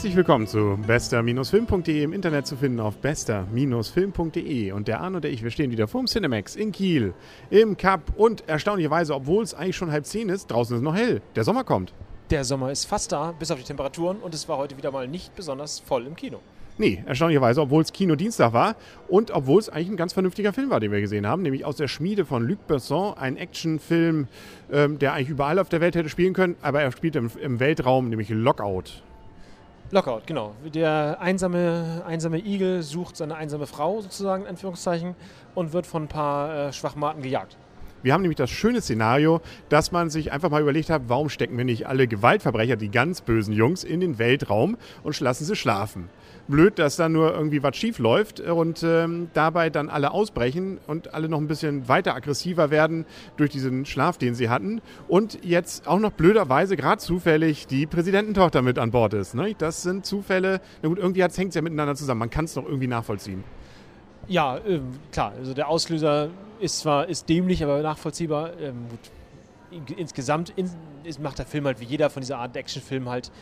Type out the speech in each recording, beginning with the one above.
Herzlich willkommen zu bester-film.de im Internet zu finden auf bester-film.de. Und der Arne und der ich, wir stehen wieder vorm Cinemax in Kiel im Cup und erstaunlicherweise, obwohl es eigentlich schon halb zehn ist, draußen ist es noch hell. Der Sommer kommt. Der Sommer ist fast da, bis auf die Temperaturen und es war heute wieder mal nicht besonders voll im Kino. Nee, erstaunlicherweise, obwohl es Kino-Dienstag war und obwohl es eigentlich ein ganz vernünftiger Film war, den wir gesehen haben, nämlich aus der Schmiede von Luc Besson, ein Actionfilm, ähm, der eigentlich überall auf der Welt hätte spielen können, aber er spielt im, im Weltraum, nämlich Lockout. Lockout, genau. Der einsame, einsame Igel sucht seine einsame Frau sozusagen, in Anführungszeichen, und wird von ein paar äh, Schwachmaten gejagt. Wir haben nämlich das schöne Szenario, dass man sich einfach mal überlegt hat, warum stecken wir nicht alle Gewaltverbrecher, die ganz bösen Jungs, in den Weltraum und lassen sie schlafen. Blöd, dass da nur irgendwie was schief läuft und ähm, dabei dann alle ausbrechen und alle noch ein bisschen weiter aggressiver werden durch diesen Schlaf, den sie hatten. Und jetzt auch noch blöderweise gerade zufällig die Präsidententochter mit an Bord ist. Ne? Das sind Zufälle. Na gut, irgendwie hängt es ja miteinander zusammen. Man kann es doch irgendwie nachvollziehen. Ja, äh, klar. Also der Auslöser ist zwar ist dämlich, aber nachvollziehbar. Ähm, gut. Insgesamt in, ist, macht der Film halt wie jeder von dieser Art Actionfilm halt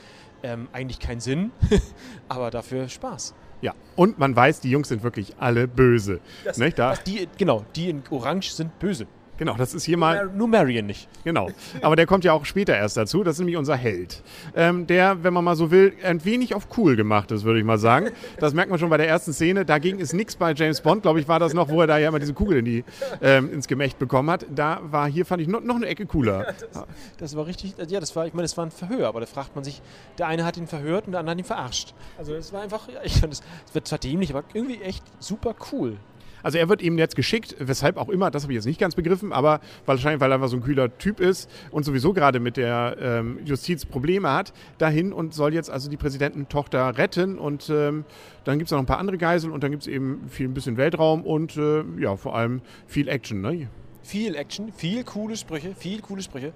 ähm, eigentlich keinen Sinn, aber dafür Spaß. Ja, und man weiß, die Jungs sind wirklich alle böse. Das, nicht? Da, die, genau, die in Orange sind böse. Genau, das ist hier mal. Nur Marion nicht. Genau. Aber der kommt ja auch später erst dazu. Das ist nämlich unser Held. Ähm, der, wenn man mal so will, ein wenig auf cool gemacht ist, würde ich mal sagen. Das merkt man schon bei der ersten Szene. Dagegen ist nichts bei James Bond, glaube ich, war das noch, wo er da ja immer diese Kugel in die, ähm, ins Gemächt bekommen hat. Da war hier, fand ich, noch, noch eine Ecke cooler. Ja, das, das, war richtig, ja, das war, ich meine, das war ein Verhör, aber da fragt man sich, der eine hat ihn verhört und der andere hat ihn verarscht. Also es war einfach, ja, ich fand, es wird zwar dämlich, aber irgendwie echt super cool. Also er wird eben jetzt geschickt, weshalb auch immer, das habe ich jetzt nicht ganz begriffen, aber wahrscheinlich, weil er einfach so ein kühler Typ ist und sowieso gerade mit der ähm, Justiz Probleme hat, dahin und soll jetzt also die Präsidententochter retten und ähm, dann gibt es noch ein paar andere Geiseln und dann gibt es eben viel ein bisschen Weltraum und äh, ja, vor allem viel Action. Ne? Viel Action, viel coole Sprüche, viel coole Sprüche.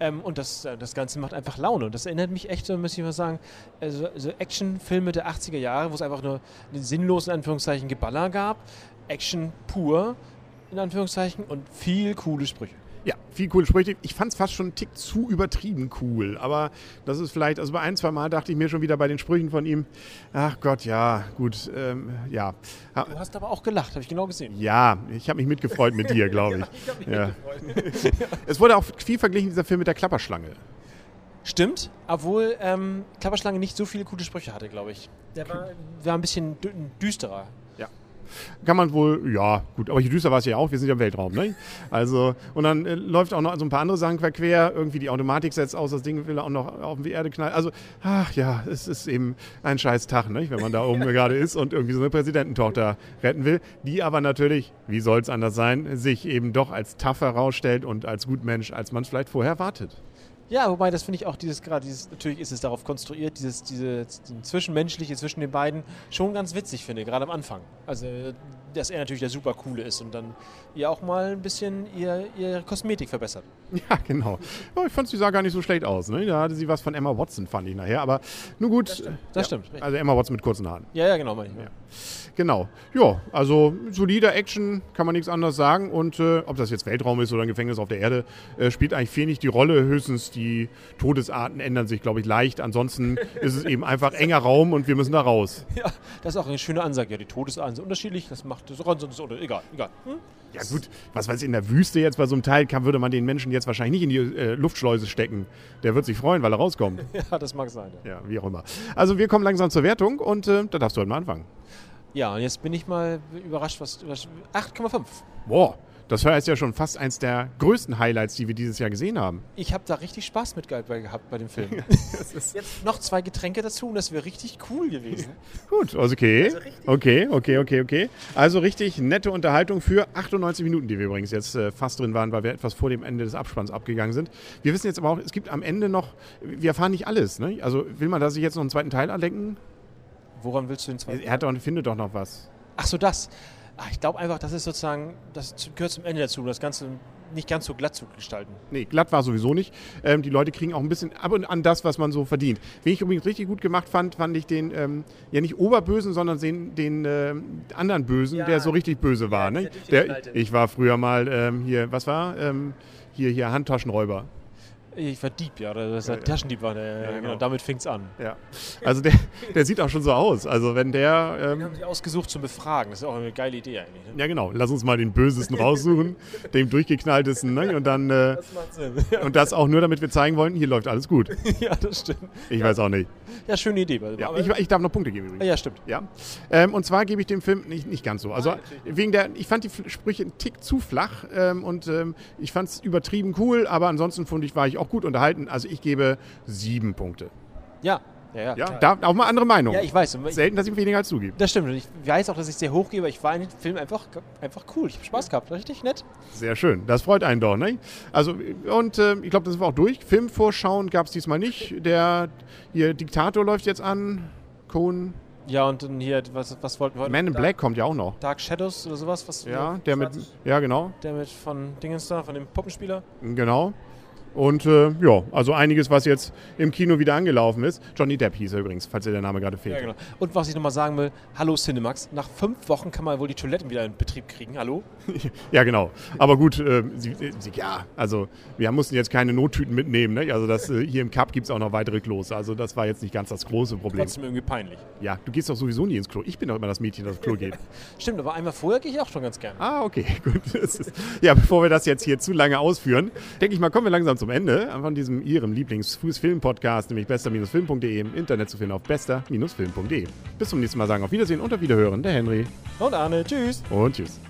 Ähm, und das, äh, das Ganze macht einfach Laune. Und das erinnert mich echt, so muss ich mal sagen, also, so Actionfilme der 80er Jahre, wo es einfach nur einen sinnlosen Anführungszeichen Geballer gab. Action pur, in Anführungszeichen, und viel coole Sprüche. Ja, viel coole Sprüche. Ich fand es fast schon einen Tick zu übertrieben cool. Aber das ist vielleicht, also bei ein, zwei Mal dachte ich mir schon wieder bei den Sprüchen von ihm, ach Gott, ja, gut, ähm, ja. Du hast aber auch gelacht, habe ich genau gesehen. Ja, ich habe mich mitgefreut mit dir, glaube ich. ich mich ja. es wurde auch viel verglichen, dieser Film mit der Klapperschlange. Stimmt, obwohl ähm, Klapperschlange nicht so viele gute Sprüche hatte, glaube ich. Der war, war ein bisschen düsterer kann man wohl, ja, gut, aber hier düster war es ja auch, wir sind ja im Weltraum, ne? Also, und dann äh, läuft auch noch so ein paar andere Sachen quer, irgendwie die Automatik setzt aus, das Ding will auch noch auf die Erde knallen. Also, ach ja, es ist eben ein scheiß Tag, ne? wenn man da oben gerade ist und irgendwie so eine Präsidententochter retten will, die aber natürlich, wie soll es anders sein, sich eben doch als tough herausstellt und als Gutmensch, als man es vielleicht vorher wartet. Ja, wobei das finde ich auch dieses gerade dieses natürlich ist es darauf konstruiert, dieses diese zwischenmenschliche zwischen den beiden schon ganz witzig finde, gerade am Anfang. Also dass er natürlich der super coole ist und dann ihr auch mal ein bisschen ihr, ihre Kosmetik verbessert. Ja, genau. Oh, ich fand sie sah gar nicht so schlecht aus. Ne? Da hatte sie was von Emma Watson, fand ich nachher. Aber nun gut. Das stimmt. Das ja, stimmt also Emma Watson mit kurzen Haaren. Ja, ja, genau. Meine ich, ja. Genau. Ja, also solider Action, kann man nichts anderes sagen. Und äh, ob das jetzt Weltraum ist oder ein Gefängnis auf der Erde, äh, spielt eigentlich wenig die Rolle. Höchstens die Todesarten ändern sich, glaube ich, leicht. Ansonsten ist es eben einfach enger Raum und wir müssen da raus. Ja, das ist auch eine schöne Ansage. Ja, die Todesarten sind unterschiedlich. Das macht das sonst oder egal, egal. Hm? Ja gut, was weiß ich, in der Wüste jetzt bei so einem Teil kann, würde man den Menschen jetzt wahrscheinlich nicht in die äh, Luftschleuse stecken. Der wird sich freuen, weil er rauskommt. ja, das mag sein. Ja. ja, wie auch immer. Also wir kommen langsam zur Wertung und äh, da darfst du halt mal anfangen. Ja, und jetzt bin ich mal überrascht, was. was 8,5. Boah, das war jetzt ja schon fast eins der größten Highlights, die wir dieses Jahr gesehen haben. Ich habe da richtig Spaß mit gehabt bei dem Film. jetzt noch zwei Getränke dazu und das wäre richtig cool gewesen. Gut, also okay. Also okay, okay, okay, okay. Also richtig nette Unterhaltung für 98 Minuten, die wir übrigens jetzt äh, fast drin waren, weil wir etwas vor dem Ende des Abspanns abgegangen sind. Wir wissen jetzt aber auch, es gibt am Ende noch, wir erfahren nicht alles. Ne? Also will man da sich jetzt noch einen zweiten Teil andenken? Woran willst du den zweiten? Er hat doch, findet doch noch was. Ach so, das. Ach, ich glaube einfach, das ist sozusagen, das gehört zum Ende dazu, das Ganze nicht ganz so glatt zu gestalten. Nee, glatt war sowieso nicht. Ähm, die Leute kriegen auch ein bisschen ab und an das, was man so verdient. Wen ich übrigens richtig gut gemacht fand, fand ich den, ähm, ja nicht Oberbösen, sondern den, den äh, anderen Bösen, ja. der so richtig böse war. Ja, ne? der, ich war früher mal ähm, hier, was war? Ähm, hier, hier Handtaschenräuber. Ich war Dieb, ja. Das Ja, ja, ja. Taschendieb war der. Ja, Ja, genau. genau. Damit fing es an. Ja. Also der, der sieht auch schon so aus. Also wenn der... Den Ähm, haben sie ausgesucht zum Befragen. Das ist auch eine geile Idee eigentlich. Ne? ja genau, lass uns mal den Bösesten raussuchen, dem durchgeknalltesten. Ne? Und dann... Äh, Das macht Sinn. und das auch nur, damit wir zeigen wollen, hier läuft alles gut. ja, das stimmt. Ich weiß auch nicht. Ja, schöne Idee. Ja, ich, ich darf noch Punkte geben übrigens. ja, stimmt. Ja. Ähm, und zwar gebe ich dem Film nicht, nicht ganz so. Also wegen der, ich fand die Sprüche einen Tick zu flach ähm, und ähm, ich fand es übertrieben cool, aber ansonsten fand ich, war ich auch gut unterhalten. Also ich gebe sieben Punkte. Ja, ja, ja. Ja, da auch mal andere Meinung. ja ich weiß. Selten, dass ich weniger als zugebe. Das stimmt. Und ich weiß auch, dass ich sehr hoch gebe. Ich war in dem Film einfach, einfach cool. Ich habe Spaß gehabt. Richtig nett. Sehr schön. Das freut einen doch, ne? Also, und äh, ich glaube, das war auch durch. Filmvorschauen gab es diesmal nicht. Der hier Diktator läuft jetzt an. Cohen. Ja, und dann hier, was, was wollten wir heute? Man in Black kommt ja auch noch. Dark Shadows oder sowas? Was Ja, der mit. Ja, genau. Der mit von Dingens da, von dem Puppenspieler. Genau. Und äh, ja, also einiges, was jetzt im Kino wieder angelaufen ist. Johnny Depp hieß er übrigens, falls dir der Name gerade fehlt. Ja, genau. Und was ich nochmal sagen will, hallo Cinemax, nach fünf Wochen kann man wohl die Toiletten wieder in Betrieb kriegen. Hallo? Ja, genau. Aber gut, äh, sie, sie, ja, also wir mussten jetzt keine Nottüten mitnehmen. Ne? Also das, äh, hier im Cup gibt es auch noch weitere Klos. Also das war jetzt nicht ganz das große Problem. Trotzdem irgendwie peinlich. Ja, du gehst doch sowieso nie ins Klo. Ich bin doch immer das Mädchen, das ins Klo geht. Stimmt, aber einmal vorher gehe ich auch schon ganz gerne. Ah, okay, gut. Ist, ja, bevor wir das jetzt hier zu lange ausführen, denke ich mal, kommen wir langsam zum Ende von diesem Ihrem Lieblingsfußfilm-Podcast, nämlich bester-film.de im Internet zu finden auf bester-film.de. Bis zum nächsten Mal sagen auf Wiedersehen und auf Wiederhören, der Henry Und Arne, tschüss. und tschüss.